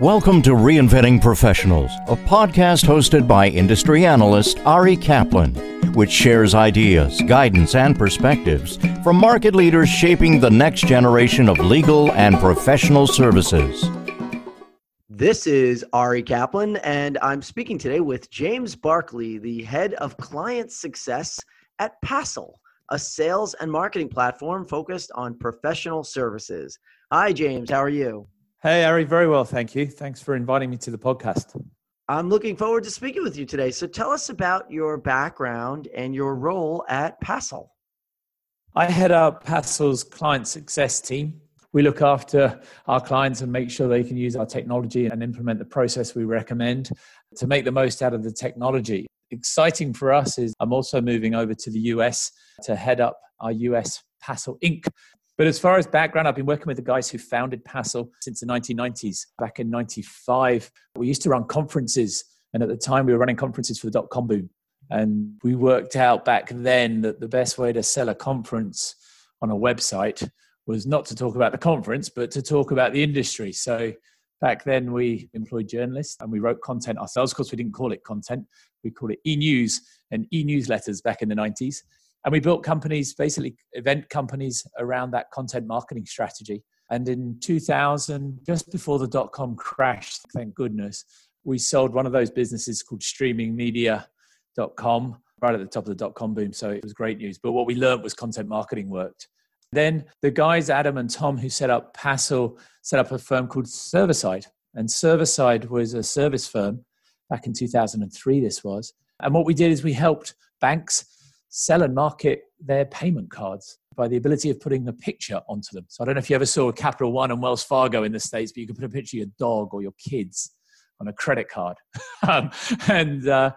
Welcome to Reinventing Professionals, a podcast hosted by industry analyst Ari Kaplan, which shares ideas, guidance, and perspectives from market leaders shaping the next generation of legal and professional services. This is Ari Kaplan, and I'm speaking today with James Barclay, the head of client success at Passle, a sales and marketing platform focused on professional services. Hi, James. How are you? Hey, Ari, very well. Thank you. Thanks for inviting me to the podcast. I'm looking forward to speaking with you today. So tell us about your background and your role at Passle. I head up Passle's client success team. We look after our clients and make sure they can use our technology and implement the process we recommend to make the most out of the technology. Exciting for us is I'm also moving over to the US to head up our US Passle Inc. But as far as background, I've been working with the guys who founded Passle since the 1990s. Back in 95, we used to run conferences. And at the time, we were running conferences for the dot com boom. And we worked out back then that the best way to sell a conference on a website was not to talk about the conference, but to talk about the industry. So back then, we employed journalists and we wrote content ourselves. Of course, we didn't call it content, we called it e news and e newsletters back in the 90s. And we built companies, basically event companies around that content marketing strategy. And in 2000, just before the dot com crash, thank goodness, we sold one of those businesses called streamingmedia.com right at the top of the dot com boom. So it was great news. But what we learned was content marketing worked. Then the guys, Adam and Tom, who set up Passle, set up a firm called Serverside. And Serverside was a service firm back in 2003, this was. And what we did is we helped banks sell and market their payment cards by the ability of putting a picture onto them. So I don't know if you ever saw a Capital One and Wells Fargo in the States, but you can put a picture of your dog or your kids on a credit card. um, and uh,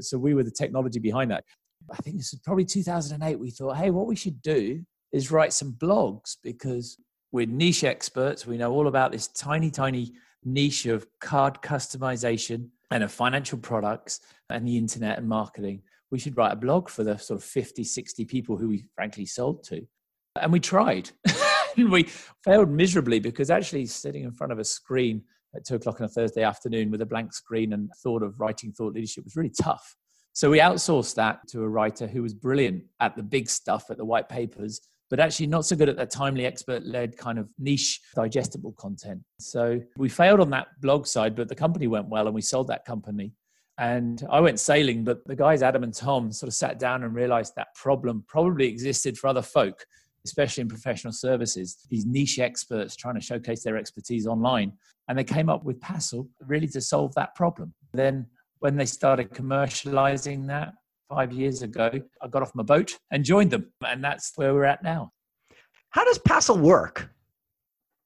so we were the technology behind that. I think this was probably 2008. We thought, hey, what we should do is write some blogs because we're niche experts. We know all about this tiny, tiny niche of card customization and of financial products and the internet and marketing we should write a blog for the sort of 50, 60 people who we frankly sold to. And we tried. we failed miserably because actually sitting in front of a screen at two o'clock on a Thursday afternoon with a blank screen and thought of writing thought leadership was really tough. So we outsourced that to a writer who was brilliant at the big stuff, at the white papers, but actually not so good at the timely expert led kind of niche digestible content. So we failed on that blog side, but the company went well and we sold that company and I went sailing, but the guys, Adam and Tom, sort of sat down and realized that problem probably existed for other folk, especially in professional services, these niche experts trying to showcase their expertise online. And they came up with Passle really to solve that problem. Then, when they started commercializing that five years ago, I got off my boat and joined them. And that's where we're at now. How does Passle work?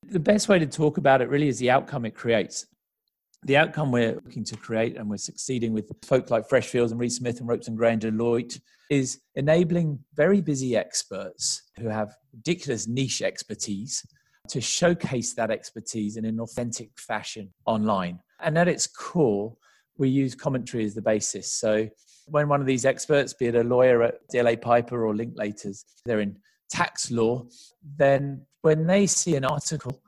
The best way to talk about it really is the outcome it creates the outcome we're looking to create and we're succeeding with folk like Freshfields and Reed Smith and Ropes and Gray and Deloitte is enabling very busy experts who have ridiculous niche expertise to showcase that expertise in an authentic fashion online. And at its core, we use commentary as the basis. So when one of these experts, be it a lawyer at DLA Piper or Linklaters, they're in tax law, then when they see an article,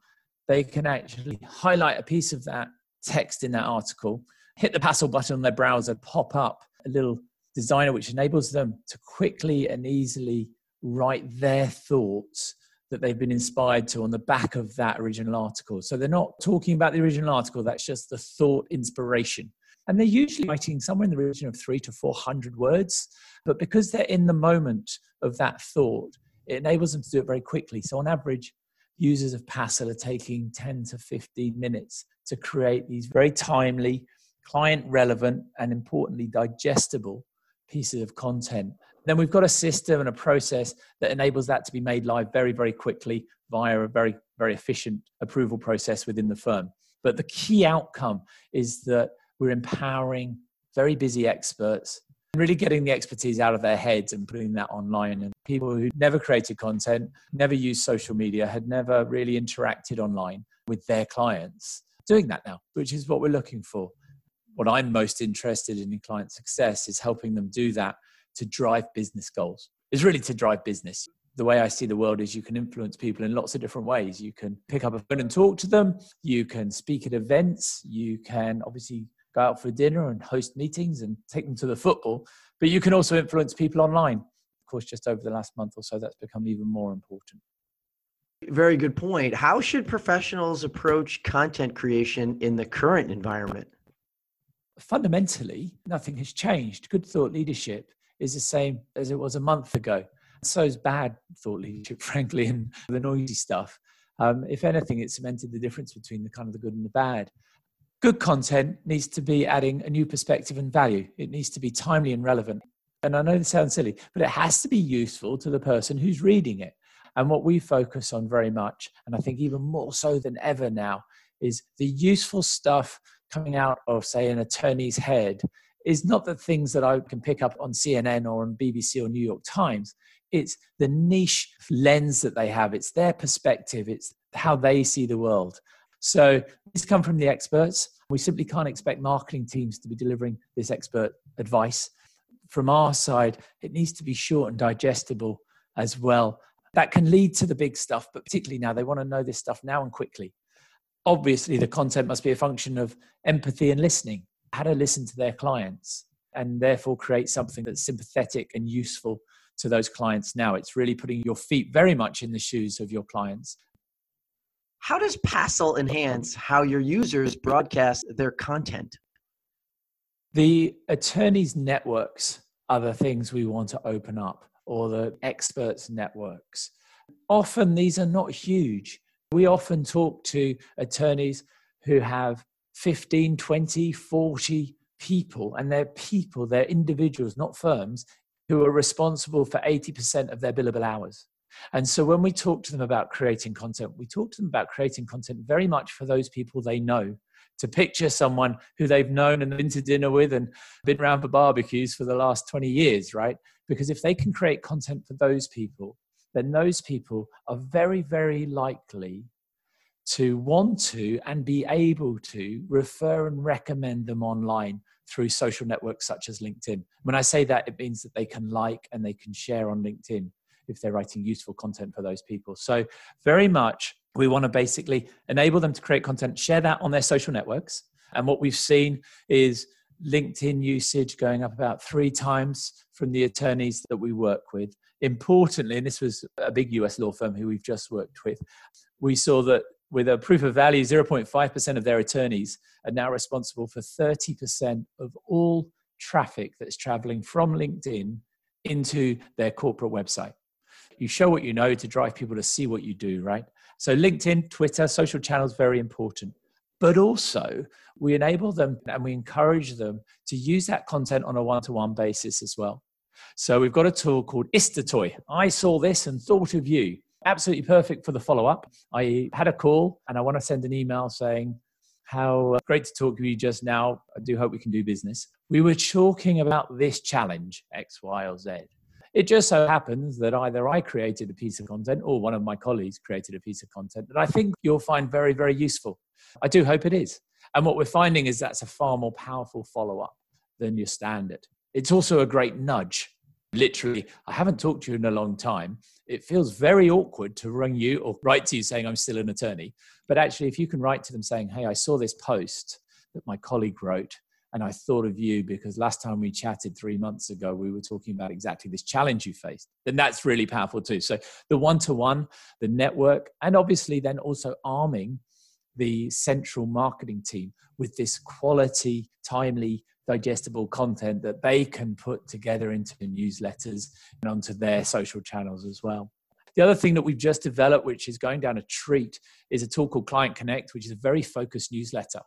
they can actually highlight a piece of that text in that article, hit the Passle button on their browser, pop up a little designer which enables them to quickly and easily write their thoughts that they've been inspired to on the back of that original article. So they're not talking about the original article, that's just the thought inspiration. And they're usually writing somewhere in the region of three to 400 words. But because they're in the moment of that thought, it enables them to do it very quickly. So on average, users of Passle are taking 10 to 15 minutes to create these very timely, client relevant, and importantly, digestible pieces of content. Then we've got a system and a process that enables that to be made live very, very quickly via a very, very efficient approval process within the firm. But the key outcome is that we're empowering very busy experts really getting the expertise out of their heads and putting that online. And people who never created content, never used social media, had never really interacted online with their clients, doing that now, which is what we're looking for. What I'm most interested in in client success is helping them do that to drive business goals. Is really to drive business. the way I see the world is you can influence people in lots of different ways. You can pick up a phone and talk to them. You can speak at events. You can obviously go out for dinner and host meetings and take them to the football. But you can also influence people online. Of course, just over the last month or so, that's become even more important. Very good point. How should professionals approach content creation in the current environment? Fundamentally, nothing has changed. Good thought leadership is the same as it was a month ago. So is bad thought leadership, frankly, and the noisy stuff. Um, if anything, it cemented the difference between the kind of the good and the bad. Good content needs to be adding a new perspective and value. It needs to be timely and relevant. And I know this sounds silly, but it has to be useful to the person who's reading it. And what we focus on very much, and I think even more so than ever now, is the useful stuff coming out of, say, an attorney's head is not the things that I can pick up on CNN or on BBC or New York Times. It's the niche lens that they have, it's their perspective, it's how they see the world. So this come from the experts. We simply can't expect marketing teams to be delivering this expert advice. From our side, it needs to be short and digestible as well. That can lead to the big stuff, but particularly now, they want to know this stuff now and quickly. Obviously, the content must be a function of empathy and listening, how to listen to their clients, and therefore create something that's sympathetic and useful to those clients now. It's really putting your feet very much in the shoes of your clients. How does Passle enhance how your users broadcast their content? The attorneys' networks are the things we want to open up, or the experts' networks. Often these are not huge. We often talk to attorneys who have 15, 20, 40 people, and they're people, they're individuals, not firms, who are responsible for 80% of their billable hours. And so when we talk to them about creating content, we talk to them about creating content very much for those people they know. To picture someone who they've known and been to dinner with and been around for barbecues for the last 20 years, right? Because if they can create content for those people, then those people are very, very likely to want to and be able to refer and recommend them online through social networks such as LinkedIn. When I say that, it means that they can like and they can share on LinkedIn if they're writing useful content for those people. So, very much, we want to basically enable them to create content, share that on their social networks. And what we've seen is LinkedIn usage going up about three times from the attorneys that we work with. Importantly, and this was a big US law firm who we've just worked with, we saw that with a proof of value, 0.5% of their attorneys are now responsible for 30% of all traffic that's traveling from LinkedIn into their corporate website. You show what you know to drive people to see what you do, right? So, LinkedIn, Twitter, social channels, very important. But also, we enable them and we encourage them to use that content on a one to one basis as well. So, we've got a tool called Istatoy. I saw this and thought of you absolutely perfect for the follow up. I had a call and I want to send an email saying, How uh, great to talk to you just now. I do hope we can do business. We were talking about this challenge, X, Y, or Z. It just so happens that either I created a piece of content or one of my colleagues created a piece of content that I think you'll find very, very useful. I do hope it is. And what we're finding is that's a far more powerful follow up than your standard. It's also a great nudge literally, I haven't talked to you in a long time. It feels very awkward to ring you or write to you saying I'm still an attorney. But actually, if you can write to them saying, Hey, I saw this post that my colleague wrote, and I thought of you because last time we chatted three months ago, we were talking about exactly this challenge you faced. Then that's really powerful too. So the one to one, the network, and obviously then also arming the central marketing team with this quality, timely digestible content that they can put together into newsletters and onto their social channels as well. The other thing that we've just developed, which is going down a treat, is a tool called Client Connect, which is a very focused newsletter.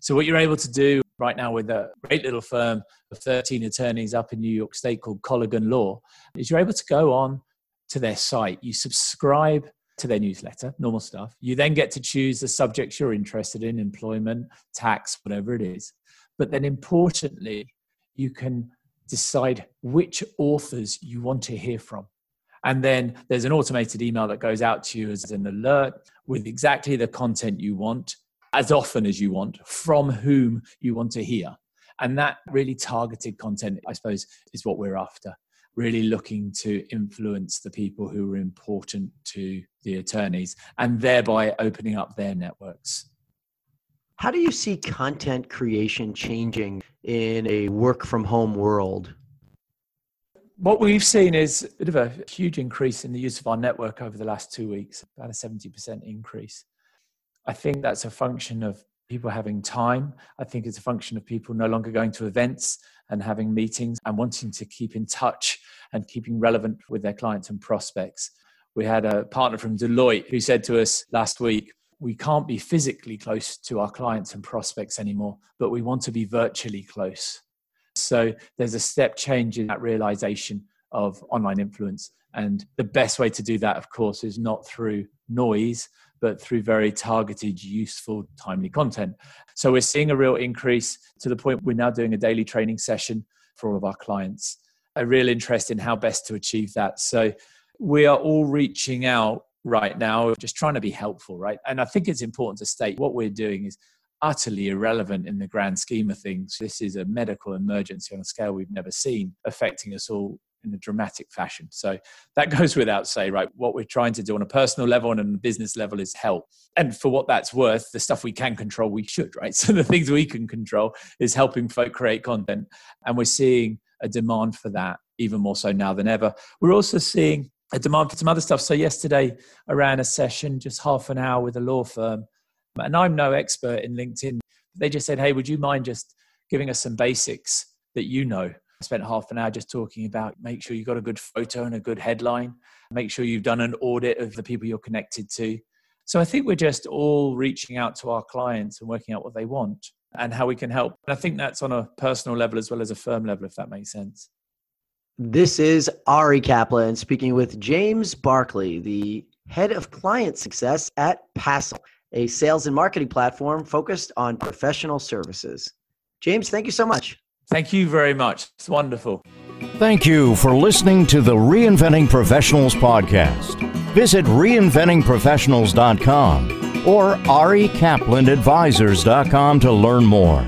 So, what you're able to do right now with a great little firm of 13 attorneys up in New York State called Colligan Law is you're able to go on to their site, you subscribe to their newsletter, normal stuff. You then get to choose the subjects you're interested in employment, tax, whatever it is. But then importantly, you can decide which authors you want to hear from. And then there's an automated email that goes out to you as an alert with exactly the content you want, as often as you want, from whom you want to hear. And that really targeted content, I suppose, is what we're after. really looking to influence the people who are important to the attorneys and thereby opening up their networks. How do you see content creation changing in a work from home world? What we've seen is a bit of a huge increase in the use of our network over the last two weeks, about a 70% increase. I think that's a function of people having time. I think it's a function of people no longer going to events and having meetings and wanting to keep in touch and keeping relevant with their clients and prospects. We had a partner from Deloitte who said to us last week, we can't be physically close to our clients and prospects anymore, but we want to be virtually close. So there's a step change in that realization of online influence. And the best way to do that, of course, is not through noise, but through very targeted, useful, timely content. So we're seeing a real increase to the point we're now doing a daily training session for all of our clients. A real interest in how best to achieve that. So we are all reaching out right now, just trying to be helpful, right? And I think it's important to state what we're doing is utterly irrelevant in the grand scheme of things. This is a medical emergency on a scale we've never seen, affecting us all in a dramatic fashion. So that goes without say, right? What we're trying to do on a personal level and on a business level is help. And for what that's worth, the stuff we can control, we should, right? So the things we can control is helping folk create content. And we're seeing a demand for that even more so now than ever. We're also seeing a demand for some other stuff. So yesterday I ran a session, just half an hour with a law firm and I'm no expert in LinkedIn. They just said, hey, would you mind just giving us some basics that you know? Spent half an hour just talking about make sure you've got a good photo and a good headline, make sure you've done an audit of the people you're connected to. So I think we're just all reaching out to our clients and working out what they want and how we can help. And I think that's on a personal level as well as a firm level, if that makes sense. This is Ari Kaplan speaking with James Barclay, the head of client success at Passle a sales and marketing platform focused on professional services. James, thank you so much. Thank you very much. It's wonderful. Thank you for listening to the Reinventing Professionals podcast. Visit reinventingprofessionals.com or arikaplanadvisors.com to learn more.